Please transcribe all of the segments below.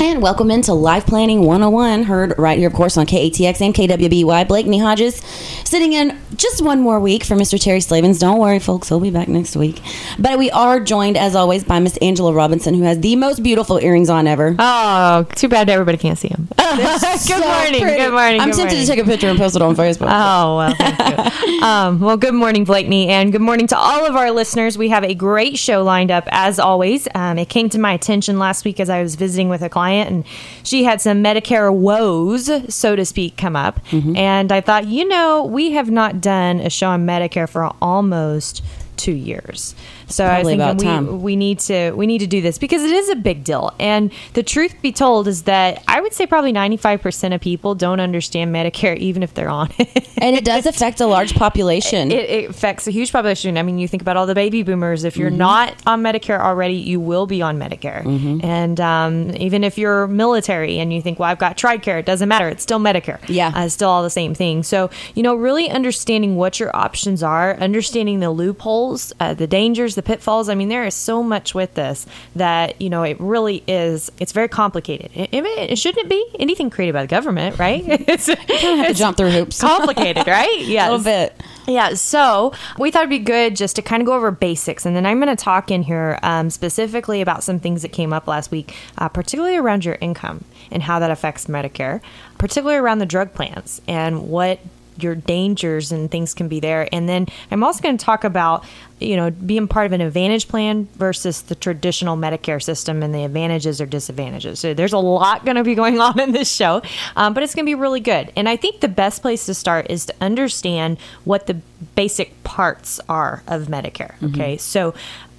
And welcome into Life Planning 101, heard right here, of course, on KATX and KWBY. Blakeney Hodges sitting in just one more week for Mr. Terry Slavens. Don't worry, folks, he'll be back next week. But we are joined, as always, by Miss Angela Robinson, who has the most beautiful earrings on ever. Oh, too bad everybody can't see them. good So morning. pretty. Good morning. I'm tempted to take a picture and post it on Facebook. Oh well, thank you. um, well, good morning, Blakeney, and good morning to all of our listeners. We have a great show lined up as always. Um, it came to my attention last week as I was visiting with a client, and she had some Medicare woes, so to speak, come up, mm-hmm. and I thought, you know, we have not done a show on Medicare for almost two years. So Probably I was thinking we, we need to we need to do this because it is a big deal. And the truth be told is that I would say probably 95% of people don't understand Medicare even if they're on it. and it does affect a large population. It, it affects a huge population. I mean, you think about all the baby boomers. If Mm-hmm. you're not on Medicare already, you will be on Medicare. Mm-hmm. And um, even if you're military and you think, well, I've got TRICARE, it doesn't matter. It's still Medicare. Yeah. Uh, it's still all the same thing. So, you know, really understanding what your options are, understanding the loopholes, uh, the dangers, the pitfalls. I mean, there is so much with this that, you know, it really is, it's very complicated. It, it, shouldn't it be anything created by the government, right? it's, have to jump through hoops. complicated, right? Yeah, a little bit. Yeah, so we thought it'd be good just to kind of go over basics, and then I'm going to talk in here um, specifically about some things that came up last week, uh, particularly around your income and how that affects Medicare, particularly around the drug plans and what your dangers and things can be there. And then I'm also going to talk about, you know, being part of an advantage plan versus the traditional Medicare system and the advantages or disadvantages. So there's a lot going to be going on in this show, um, but it's going to be really good. And I think the best place to start is to understand what the basic parts are of Medicare. Okay. So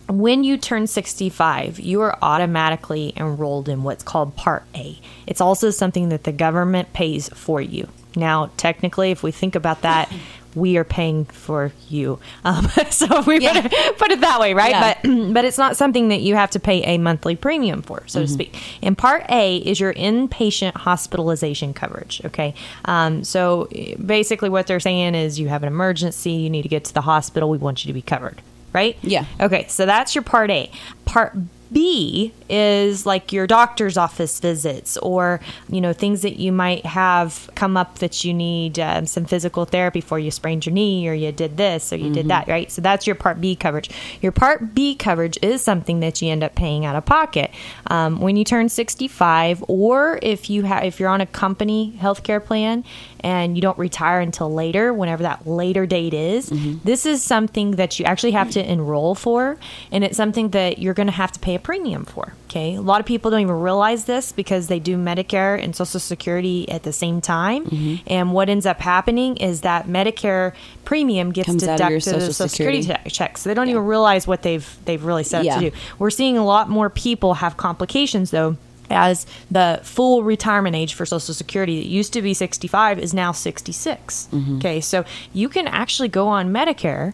when you turn 65, you are automatically enrolled in what's called Part A. It's also something that the government pays for you. Now, technically, if we think about that, we are paying for you. Um, so we Yeah. put, it, that way, right? Yeah. But but it's not something that you have to pay a monthly premium for, so to speak. And Part A is your inpatient hospitalization coverage. Okay, um, so eh, basically what they're saying is you have an emergency, you need to get to the hospital, we want you to be covered, right? Yeah. Okay, so that's your Part A. Part B is like your doctor's office visits or, you know, things that you might have come up that you need um, some physical therapy for. You sprained your knee or you did this or you did that, right? So that's your Part B coverage. Your Part B coverage is something that you end up paying out of pocket um, when you turn 65 or if you have if you're on a company healthcare plan and you don't retire until later, whenever that later date is. This is something that you actually have to enroll for, and it's something that you're going to have to pay a premium for. Okay, a lot of people don't even realize this because they do Medicare and Social Security at the same time, mm-hmm. and what ends up happening is that Medicare premium gets Comes out of your deducted Social Social Security Security. che- checks. So they don't even realize what they've they've really set Yeah. to do. We're seeing a lot more people have complications though as the full retirement age for Social Security that used to be 65 is now 66. Mm-hmm. Okay, so you can actually go on Medicare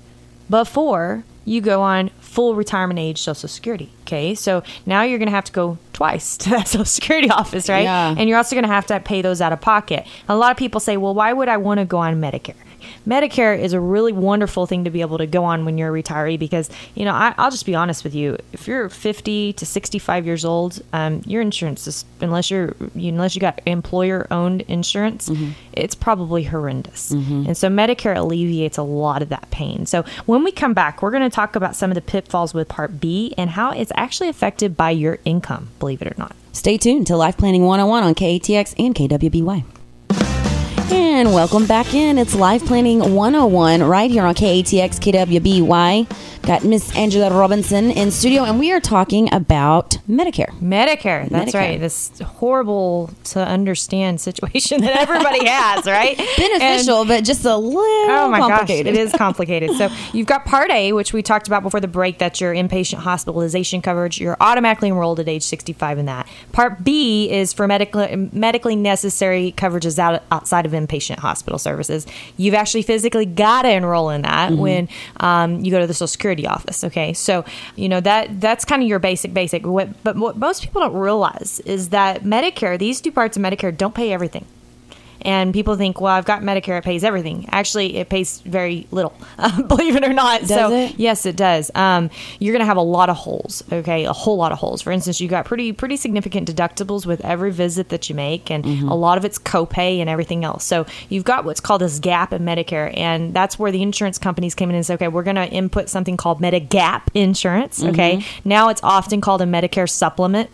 before you go on full retirement age Social Security. Okay, so now you're going to have to go twice to that Social Security office, right? Yeah. And you're also going to have to pay those out of pocket. A lot of people say, well, why would I want to go on Medicare? Medicare is a really wonderful thing to be able to go on when you're a retiree because, you know, I, I'll just be honest with you. If you're 50 to 65 years old, um, your insurance is, unless you're, you, unless you got employer owned insurance, it's probably horrendous. And so Medicare alleviates a lot of that pain. So when we come back, we're going to talk about some of the pitfalls with Part B and how it's actually affected by your income, believe it or not. Stay tuned to Life Planning 101 on KATX and KWBY. And welcome back in. It's Life Planning 101 right here on KATX KWBY. Got Miss Angela Robinson in studio, and we are talking about Medicare. Medicare. That's Medicare. right. This horrible to understand situation that everybody has, right? Beneficial, And- but just a little Oh my complicated. gosh, it is complicated. so you've got Part A, which we talked about before the break. That's your inpatient hospitalization coverage. You're automatically enrolled at age 65 in that. Part B is for medically medically necessary coverages out, outside of inpatient hospital services. You've actually physically got to enroll in that when um, you go to the Social Security office. Okay, so you know that that's kind of your basic basic. What, but what most people don't realize is that Medicare, these two parts of Medicare, don't pay everything. And people think, well, I've got Medicare; it pays everything. Actually, it pays very little, believe it or not. Does so, it? yes, it does. Um, you're going to have a lot of holes. Okay, a whole lot of holes. For instance, you got pretty pretty significant deductibles with every visit that you make, and Mm-hmm. a lot of it's copay and everything else. So you've got what's called this gap in Medicare, and that's where the insurance companies came in and said, okay, we're going to input something called Medigap insurance. Mm-hmm. Okay, now it's often called a Medicare supplement,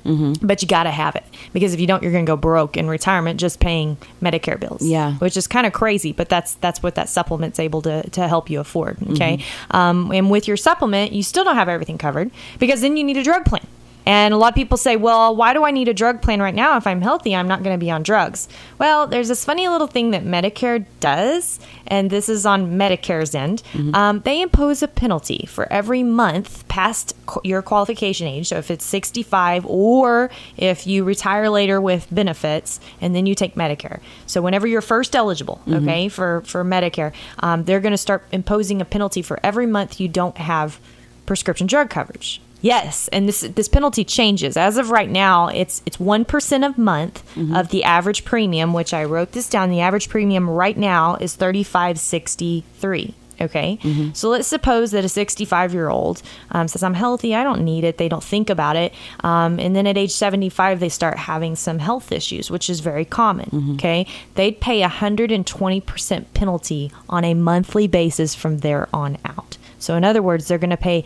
but you got to have it because if you don't, you're going to go broke in retirement just paying Medicare bills Yeah. which is kind of crazy, but that's that's what that supplement's able to, to help you afford. Okay, um, and with your supplement, you still don't have everything covered because then you need a drug plan. And a lot of people say, well, why do I need a drug plan right now? If I'm healthy, I'm not going to be on drugs. Well, there's this funny little thing that Medicare does, and this is on Medicare's end. Um, they impose a penalty for every month past qu- your qualification age. So if it's 65 or if you retire later with benefits and then you take Medicare. So whenever you're first eligible, okay, for, for Medicare, um, they're going to start imposing a penalty for every month you don't have prescription drug coverage. Yes, and this this penalty changes. As of right now, it's it's one percent a month of the average premium, which I wrote this down. The average premium right now is thirty five sixty three. Okay, so let's suppose that a 65 year old um, says, I'm healthy, I don't need it. They don't think about it. Um, and then at age 75, they start having some health issues, which is very common. Okay, they'd pay a 120% penalty on a monthly basis from there on out. So, in other words, they're going to pay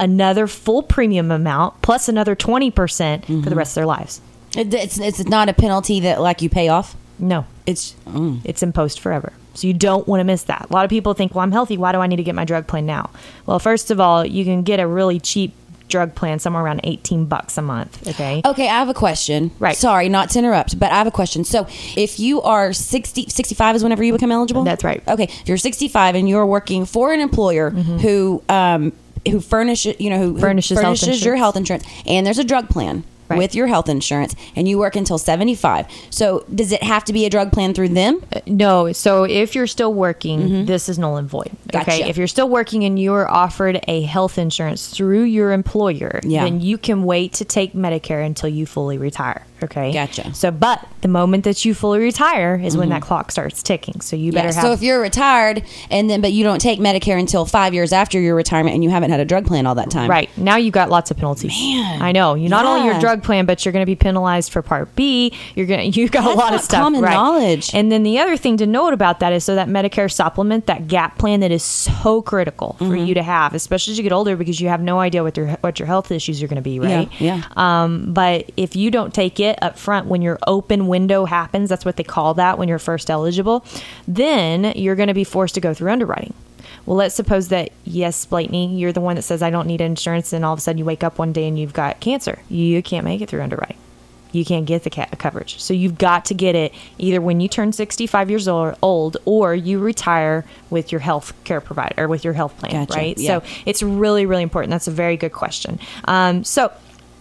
another full premium amount plus another 20% for the rest of their lives. It- it's it's not a penalty that like you pay off. No, It's mm. it's imposed forever. So you don't want to miss that. A lot of people think, well, I'm healthy. Why do I need to get my drug plan now? Well, first of all, you can get a really cheap drug plan somewhere around 18 bucks a month. Okay. Okay, I have a question. Right. Sorry, not to interrupt, but I have a question. So, if you are 60, 65 is whenever you become eligible? That's right. Okay, if you're 65 and you're working for an employer who um who furnishes, you know, who who Furnishes health furnishes your health insurance and there's a drug plan Right. with your health insurance and you work until 75. So, does it have to be a drug plan through them? Uh, no. So if you're still working, mm-hmm. this is null and void. Okay. If you're still working and you are offered a health insurance through your employer, Yeah. then you can wait to take Medicare until you fully retire. Okay. Gotcha. So, but the moment that you fully retire is when that clock starts ticking. So you better Yeah, have. so if you're retired and then but you don't take Medicare until 5 years after your retirement and you haven't had a drug plan all that time. Right. Now you've got lots of penalties. Man. I know. You not only your drug plan, but you're going to be penalized for part B. You're going to, you've got That's a lot of stuff. common right. knowledge. And then the other thing to note about that is so that Medicare supplement, that gap plan that is so critical for Mm-hmm. you to have, especially as you get older because you have no idea what your what your health issues are going to be, right? Yeah, Um, but if you don't take it up front when your open window happens, that's what they call that when you're first eligible, then you're going to be forced to go through underwriting. Well, let's suppose that yes, Blakeney, you're the one that says I don't need insurance, and all of a sudden you wake up one day and you've got cancer. You can't make it through underwriting. You can't get the coverage. So you've got to get it either when you turn 65 years old or you retire with your health care provider or with your health plan, Gotcha. right? Yeah. So it's really, really important. That's a very good question. Um, so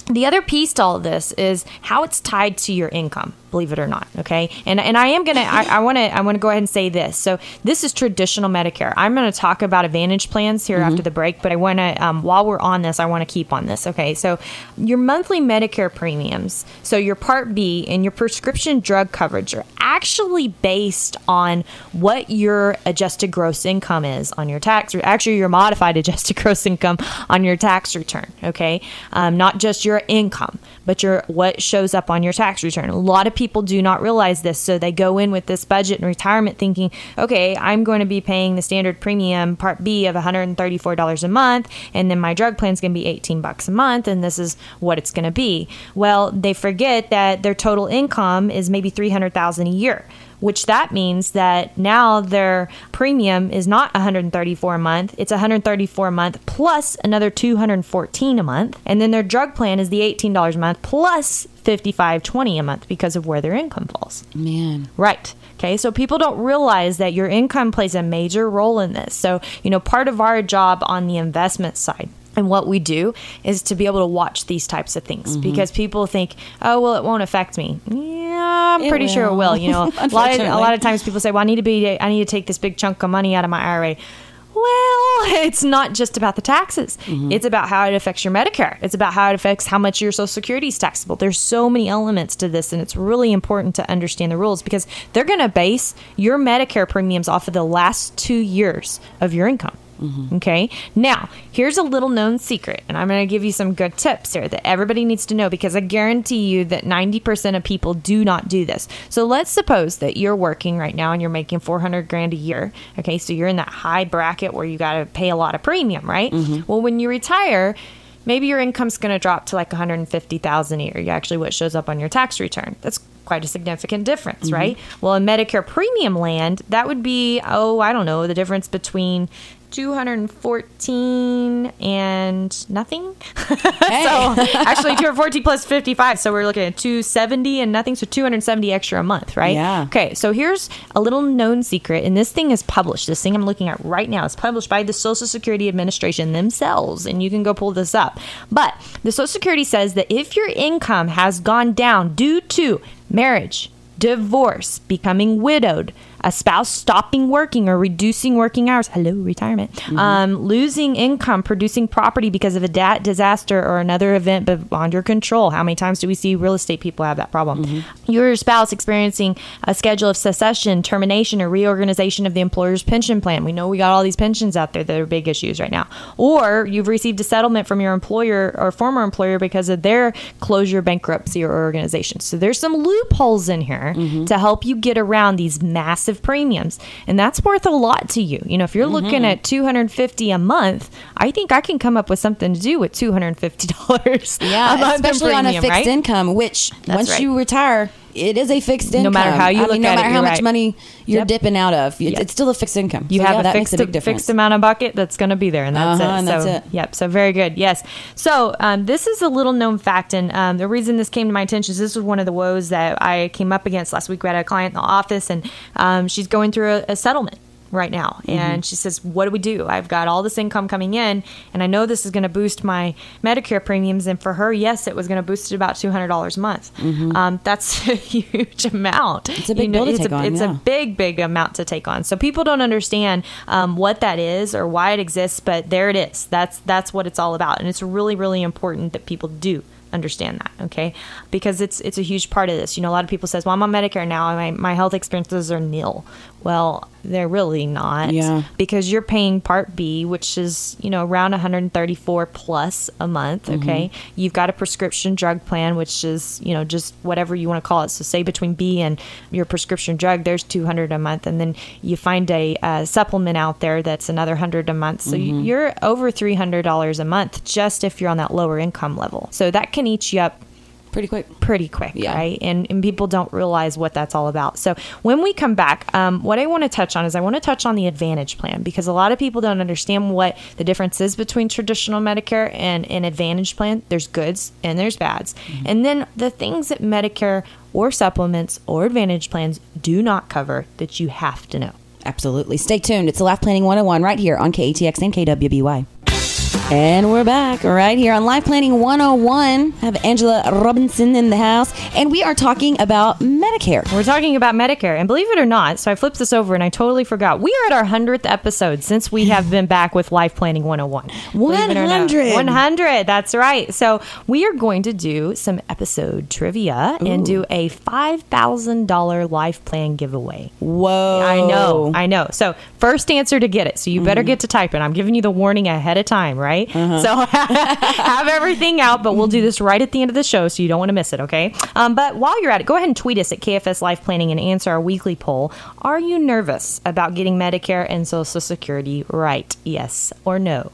the other piece to all of this is how it's tied to your income believe it or not okay? And and i am gonna i want to i want to go ahead and say this. So this is traditional medicare. I'm going to talk about advantage plans here after the break but i want to um, while we're on this i want to keep on this okay? So your monthly medicare premiums so your part b and your prescription drug coverage are actually based on what your adjusted gross income is on your tax or actually your modified adjusted gross income on your tax return okay? Um, not just your income but your what shows up on your tax return. A lot of people do not realize this so they go in with this budget and retirement thinking okay i'm going to be paying the standard premium part b of $134 a month and then my drug plan is going to be 18 bucks a month and this is what it's going to be. Well they forget that their total income is maybe 300000 a year which that means that now their premium is not 134 a month it's 134 a month plus another 214 a month and then their drug plan is the $18 a month plus 55.20 a month because of where their income falls Man. Right. Okay. So people don't realize that your income plays a major role in this. So, you know, part of our job on the investment side and what we do is to be able to watch these types of things Mm-hmm. because people think, oh, well, it won't affect me. Yeah, I'm It pretty sure it will. will. You know, a lot, of, a lot of times people say, well, I need to be, I need to take this big chunk of money out of my IRA. Well, it's not just about the taxes. Mm-hmm. It's about how it affects your Medicare. It's about how it affects how much your Social Security is taxable. There's so many elements to this, and it's really important to understand the rules because they're going to base your Medicare premiums off of the last two years of your income. Mm-hmm. Okay. Now, here's a little known secret, and I'm going to give you some good tips here that everybody needs to know because I guarantee you that 90% of people do not do this. So let's suppose that you're working right now and you're making 400 grand a year. Okay. So you're in that high bracket where you got to pay a lot of premium, right? Mm-hmm. Well, when you retire, maybe your income's going to drop to like 150,000 a year. You actually what shows up on your tax return. That's quite a significant difference, mm-hmm. right? Well, in Medicare premium land, that would be oh, I don't know, the difference between 214 and nothing. so actually 214 plus 55, so we're looking at 270 and nothing, so 270 extra a month, right? Yeah. Okay, so here's a little known secret, and this thing is published. This thing I'm looking at right now is published by the Social Security Administration themselves, and you can go pull this up. But the Social Security says that if your income has gone down due to marriage, divorce, becoming widowed, a spouse stopping working or reducing working hours, hello, retirement, mm-hmm. um, losing income, producing property because of a da- disaster or another event beyond your control. How many times do we see real estate people have that problem? Mm-hmm. Your spouse experiencing a schedule of secession, termination, or reorganization of the employer's pension plan. We know we got all these pensions out there that are big issues right now. Or you've received a settlement from your employer or former employer because of their closure, bankruptcy, or organization. So there's some loopholes in here mm-hmm. to help you get around these massive premiums. And that's worth a lot to you. You know, if you're mm-hmm. looking at 250 a month, I think I can come up with something to do with $250 a Yeah, especially on a fixed right? income, which once right. you retire, it is a fixed income. No matter how you I look mean, no at it, matter how much right. money you're Yep. dipping out of, it's, Yep. it's still a fixed income. You So, have yeah, a fixed, a fixed amount of bucket that's going to be there, and that's Uh-huh, it. and so, that's it. Yep. So very good. Yes. So um, this is a little known fact, and um, the reason this came to my attention is this was one of the woes that I came up against last week. We had a client in the office, and um, she's going through a, a settlement right now Mm-hmm. and she says what do we do i've got all this income coming in and i know this is going to boost my medicare premiums and for her yes it was going to boost it about $200 a month um, that's a huge amount Mm-hmm. It's a big bill to it's take a, on, it's yeah. a big, big amount to take on. So people don't understand um, what that is or why it exists, but there it is. That's that's what it's all about, and it's really, really important that people do understand that okay? Because it's it's a huge part of this. You know a lot of people says well i'm on medicare now and my, my health expenses are nil. Well they're really not. Yeah. because you're paying part b which is you know around 134 plus a month okay? You've got a prescription drug plan which is you know just whatever you want to call it. So say between b and your prescription drug there's 200 a month and then you find a, uh supplement out there that's another 100 a month. So you you're over $300 a month just if you're on that lower income level. So that can eat you up Pretty quick. pretty quick, Yeah. right? And, and people don't realize what that's all about. So when we come back, um, what I want to touch on is I want to touch on the Advantage plan because a lot of people don't understand what the difference is between traditional Medicare and an Advantage plan. There's goods and there's bads, and then the things that Medicare or supplements or Advantage plans do not cover that you have to know. Absolutely. Stay tuned. It's Life Planning 101 right here on KATX and KWBY. And we're back right here on Life Planning 101. I have Angela Robinson in the house, and we are talking about Medicare. We're talking about Medicare, and believe it or not, so I flipped this over and I totally forgot. We are at our hundredth episode since we have been back with Life Planning 101. Believe it 100. 100. That's right. So we are going to do some episode trivia and do a five thousand dollar life plan giveaway. Whoa. I know, I know. So first answer to get it. So you better mm-hmm. get to typing. I'm giving you the warning ahead of time, right? So have everything out, but we'll do this right at the end of the show, so you don't want to miss it, okay? Um, but while you're at it, go ahead and tweet us at KFS Life Planning and answer our weekly poll. Are you nervous about getting Medicare and Social Security right? Yes or no?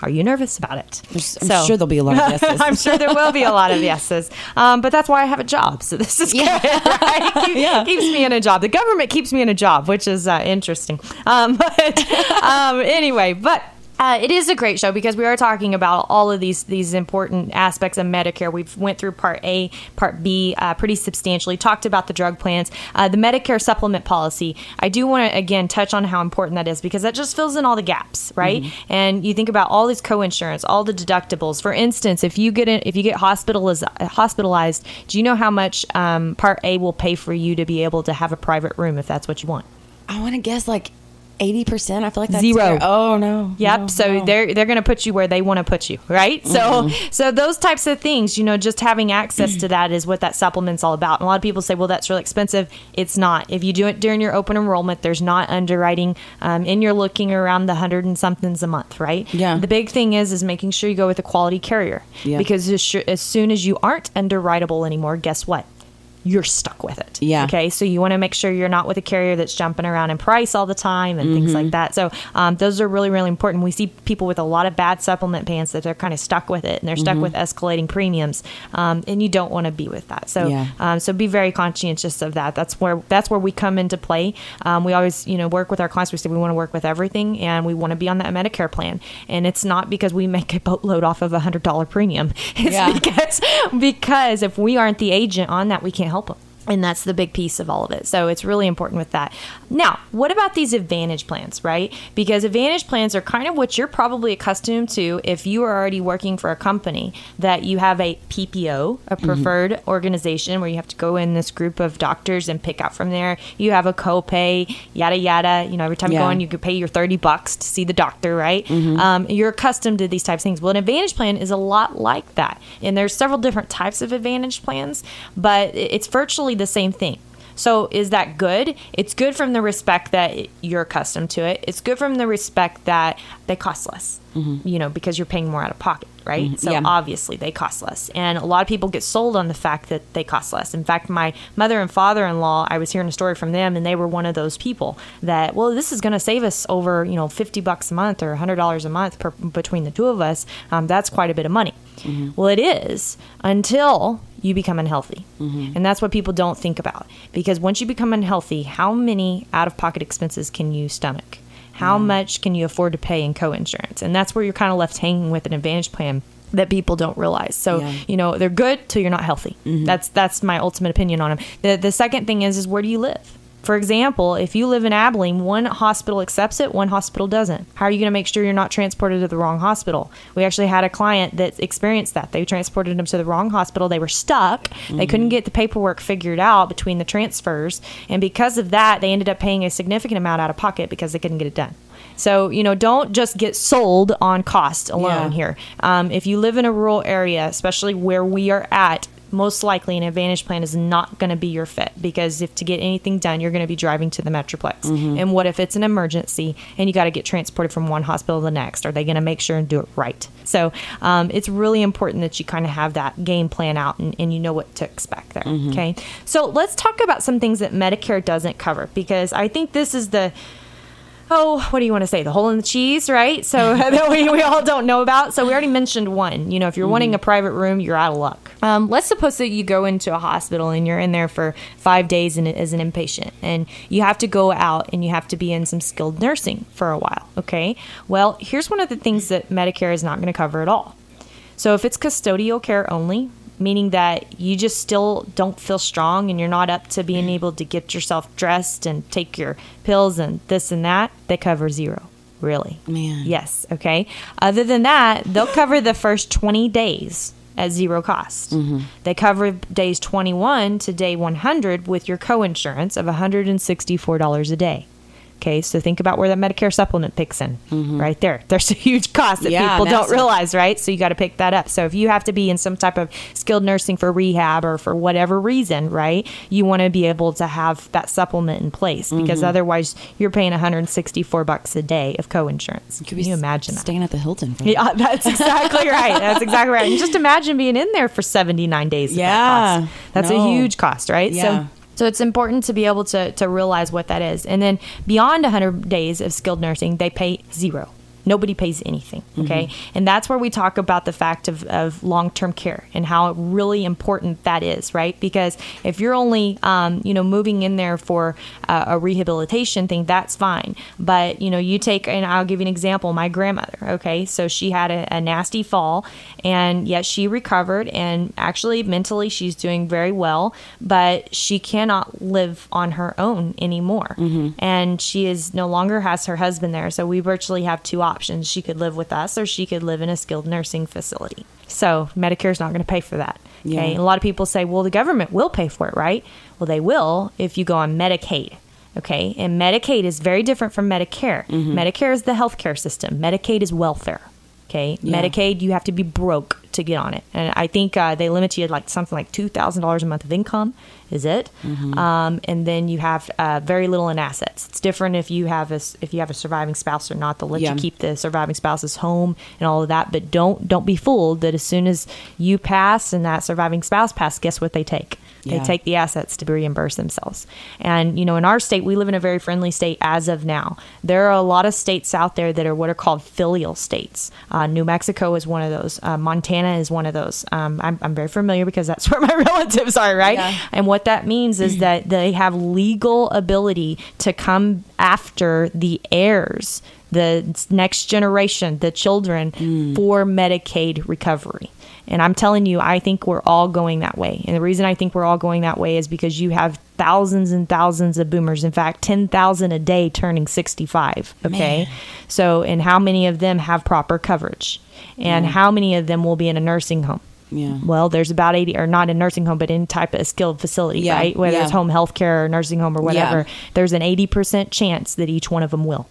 Are you nervous about it? I'm sure there'll be a lot of yeses. I'm sure there will be a lot of yeses. Um, but that's why I have a job. So this is Yeah. good, right? Keep- Yeah. Keeps me in a job. The government keeps me in a job, which is uh, interesting. Um, but um, anyway, but. Uh, it is a great show because we are talking about all of these these important aspects of Medicare. We've went through Part A, Part B, uh, pretty substantially. Talked about the drug plans, uh, the Medicare supplement policy. I do want to again touch on how important that is because that just fills in all the gaps, right? And you think about all these co-insurance, all the deductibles. For instance, if you get in, if you get hospitalized, hospitalized, do you know how much um, Part A will pay for you to be able to have a private room if that's what you want? I want to guess like eighty percent. I feel like that's Zero. fair. Oh no. Yep. No, so no. they're they're going to put you where they want to put you, right? So so those types of things, you know, just having access to that is what that supplement's all about. And a lot of people say, well, that's really expensive. It's not. If you do it during your open enrollment, there's not underwriting, um, and you're looking around the hundred and somethings a month, right? Yeah. The big thing is is making sure you go with a quality carrier, Yeah. because as, as soon as you aren't underwritable anymore, guess what? You're stuck with it. Yeah. Okay. So you want to make sure you're not with a carrier that's jumping around in price all the time and things Mm-hmm. like that. So um, those are really, really important. We see people with a lot of bad supplement plans that they're kind of stuck with it and they're stuck Mm-hmm. with escalating premiums, um, and you don't want to be with that. So Yeah. um, so be very conscientious of that. That's where that's where we come into play. Um, we always you know work with our clients. We say we want to work with everything and we want to be on that Medicare plan. And it's not because we make a boatload off of a hundred dollar premium. It's Yeah. because because if we aren't the agent on that, we can't help them. And that's the big piece of all of it. So it's really important with that. Now, what about these advantage plans, right? Because advantage plans are kind of what you're probably accustomed to if you are already working for a company that you have a PPO, a preferred organization where you have to go in this group of doctors and pick out from there. You have a copay, yada yada. You know, every time you go in, you could pay your 30 bucks to see the doctor, right? Um, you're accustomed to these types of things. Well, an advantage plan is a lot like that. And there's several different types of advantage plans, but it's virtually the same thing. So is that good? It's good from the respect that you're accustomed to it. It's good from the respect that they cost less, mm-hmm. you know, because you're paying more out of pocket, right? Mm-hmm. So Yeah. obviously they cost less. And a lot of people get sold on the fact that they cost less. In fact, my mother and father in law, I was hearing a story from them, and they were one of those people that, well, this is going to save us over, you know, 50 bucks a month or $100 a month per, between the two of us. Um, that's quite a bit of money. Mm-hmm. Well, it is until you become unhealthy. Mm-hmm. And that's what people don't think about. Because once you become unhealthy, how many out of pocket expenses can you stomach? How much can you afford to pay in co-insurance? And that's where you're kind of left hanging with an advantage plan that people don't realize. So, Yeah. you know, they're good till you're not healthy. Mm-hmm. That's that's my ultimate opinion on them. The the second thing is is where do you live? For example, if you live in Abilene, one hospital accepts it, one hospital doesn't. How are you going to make sure you're not transported to the wrong hospital? We actually had a client that experienced that. They transported them to the wrong hospital. They were stuck. They couldn't get the paperwork figured out between the transfers. And because of that, they ended up paying a significant amount out of pocket because they couldn't get it done. So, you know, don't just get sold on cost alone Yeah. here. Um, if you live in a rural area, especially where we are at, most likely an advantage plan is not going to be your fit because if to get anything done you're going to be driving to the metroplex mm-hmm. and what if it's an emergency and you got to get transported from one hospital to the next are they going to make sure and do it right so um, it's really important that you kind of have that game plan out and, and you know what to expect there mm-hmm. okay so let's talk about some things that medicare doesn't cover because i think this is the oh, what do you want to say? The hole in the cheese, right? So that we, we all don't know about. So we already mentioned one. You know, if you're wanting mm-hmm. a private room, you're out of luck. Um, let's suppose that you go into a hospital and you're in there for five days and as an inpatient, and you have to go out and you have to be in some skilled nursing for a while. Okay. Well, here's one of the things that Medicare is not going to cover at all. So if it's custodial care only, meaning that you just still don't feel strong and you're not up to being able to get yourself dressed and take your pills and this and that, they cover zero. Really? Man. Yes. Okay. Other than that, they'll cover the first 20 days at zero cost. They cover days 21 to day 100 with your co-insurance of $164 a day. Okay, so think about where that Medicare supplement picks in, mm-hmm. right there. There's a huge cost that Yeah, people don't realize, right? So you got to pick that up. So if you have to be in some type of skilled nursing for rehab or for whatever reason, right? You want to be able to have that supplement in place because mm-hmm. otherwise you're paying 164 bucks a day of co-insurance. Can you imagine that? staying at the Hilton? For Yeah, that's exactly right. That's exactly right. And just imagine being in there for 79 days. that Yeah. cost. That's No. a huge cost, right? Yeah. So so it's important to be able to, to realize what that is. And then beyond 100 days of skilled nursing, they pay zero. Nobody pays anything. Okay. Mm-hmm. And that's where we talk about the fact of, of long term care and how really important that is, right? Because if you're only, um, you know, moving in there for uh, a rehabilitation thing, that's fine. But, you know, you take, and I'll give you an example my grandmother, okay? So she had a, a nasty fall and yet she recovered and actually mentally she's doing very well, but she cannot live on her own anymore. Mm-hmm. And she is no longer has her husband there. So we virtually have two options. She could live with us or she could live in a skilled nursing facility. So Medicare is not going to pay for that. Yeah. Okay. And a lot of people say, well, the government will pay for it, right? Well, they will if you go on Medicaid. Okay. And Medicaid is very different from Medicare. Mm-hmm. Medicare is the healthcare system, Medicaid is welfare. Okay. Yeah. Medicaid, you have to be broke to get on it. And I think uh, they limit you to like something like $2,000 a month of income is it. Mm-hmm. Um, and then you have uh, very little in assets. It's different if you have a if you have a surviving spouse or not. They'll let yeah. you keep the surviving spouse's home and all of that. But don't don't be fooled that as soon as you pass and that surviving spouse passes, guess what they take? They take the assets to reimburse themselves. And, you know, in our state, we live in a very friendly state as of now. There are a lot of states out there that are what are called filial states. Uh, New Mexico is one of those. Uh, Montana is one of those. Um, I'm, I'm, very familiar because that's where my relatives are, right? Yeah. And what that means is that they have legal ability to come after the heirs the next generation, the children, mm. for Medicaid recovery. And I'm telling you, I think we're all going that way. And the reason I think we're all going that way is because you have thousands and thousands of boomers. In fact, 10,000 a day turning 65. Okay. Man. So, and how many of them have proper coverage? And yeah. how many of them will be in a nursing home? Yeah. Well, there's about 80, or not in nursing home, but in type of skilled facility, yeah. right? Whether yeah. it's home health care or nursing home or whatever, there's an 80% chance that each one of them will.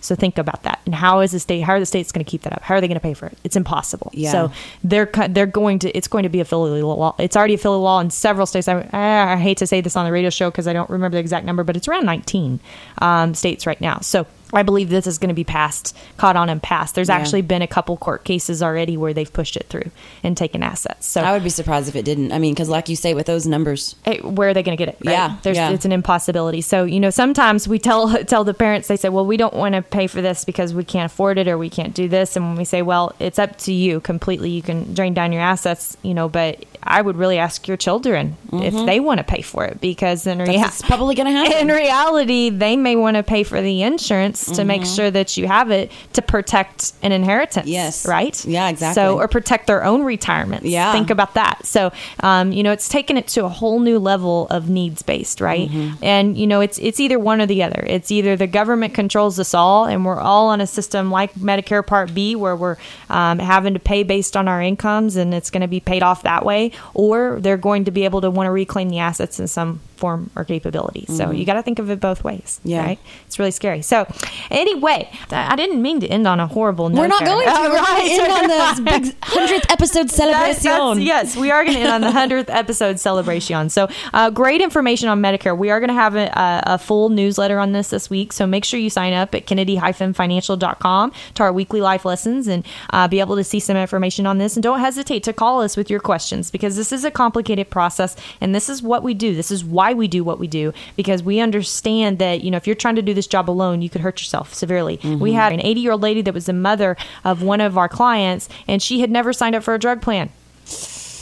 So think about that. And how is the state? How are the states going to keep that up? How are they going to pay for it? It's impossible. Yeah. So they're they're going to. It's going to be a filial law. It's already a filial law in several states. I, I hate to say this on the radio show because I don't remember the exact number, but it's around 19 um, states right now. So I believe this is going to be passed, caught on and passed. There's yeah. actually been a couple court cases already where they've pushed it through and taken assets. So I would be surprised if it didn't. I mean, because like you say, with those numbers, hey, where are they going to get it? Right? Yeah, There's, yeah, it's an impossibility. So you know, sometimes we tell tell the parents, they say, well, we don't want to pay for this because we can't afford it or we can't do this. And when we say, well, it's up to you completely, you can drain down your assets, you know, but I would really ask your children mm-hmm. if they want to pay for it because in reality, probably going to happen. In reality, they may want to pay for the insurance mm-hmm. to make mm-hmm. sure that you have it to protect an inheritance. Yes. Right. Yeah. Exactly. So or protect their own retirement. Yeah. Think about that. So, um, you know, it's taken it to a whole new level of needs based, right? Mm-hmm. And you know, it's it's either one or the other. It's either the government controls us all, and we're all on a system like Medicare Part B, where we're um, having to pay based on our incomes, and it's going to be paid off that way or they're going to be able to want to reclaim the assets in some form or capability. Mm-hmm. So you got to think of it both ways. Yeah. Right? It's really scary. So anyway, I didn't mean to end on a horrible note. We're not there. going to. We're right. end on the big 100th episode celebration. That's, yes, we are going to end on the 100th episode celebration. So uh, great information on Medicare. We are going to have a, a, full newsletter on this this week. So make sure you sign up at kennedy-financial.com to our weekly life lessons and uh, be able to see some information on this. And don't hesitate to call us with your questions because this is a complicated process and this is what we do. This is why we do what we do because we understand that, you know, if you're trying to do this job alone, you could hurt yourself severely. Mm-hmm. We had an 80 year old lady that was the mother of one of our clients and she had never signed up for a drug plan.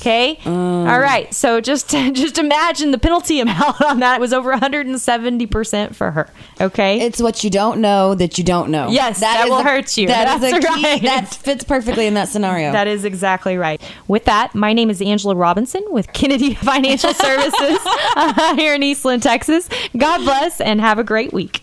Okay. Um. All right. So just just imagine the penalty amount on that it was over 170 percent for her. Okay. It's what you don't know that you don't know. Yes, that, that will a, hurt you. That That's key, right. That fits perfectly in that scenario. That is exactly right. With that, my name is Angela Robinson with Kennedy Financial Services uh, here in Eastland, Texas. God bless and have a great week.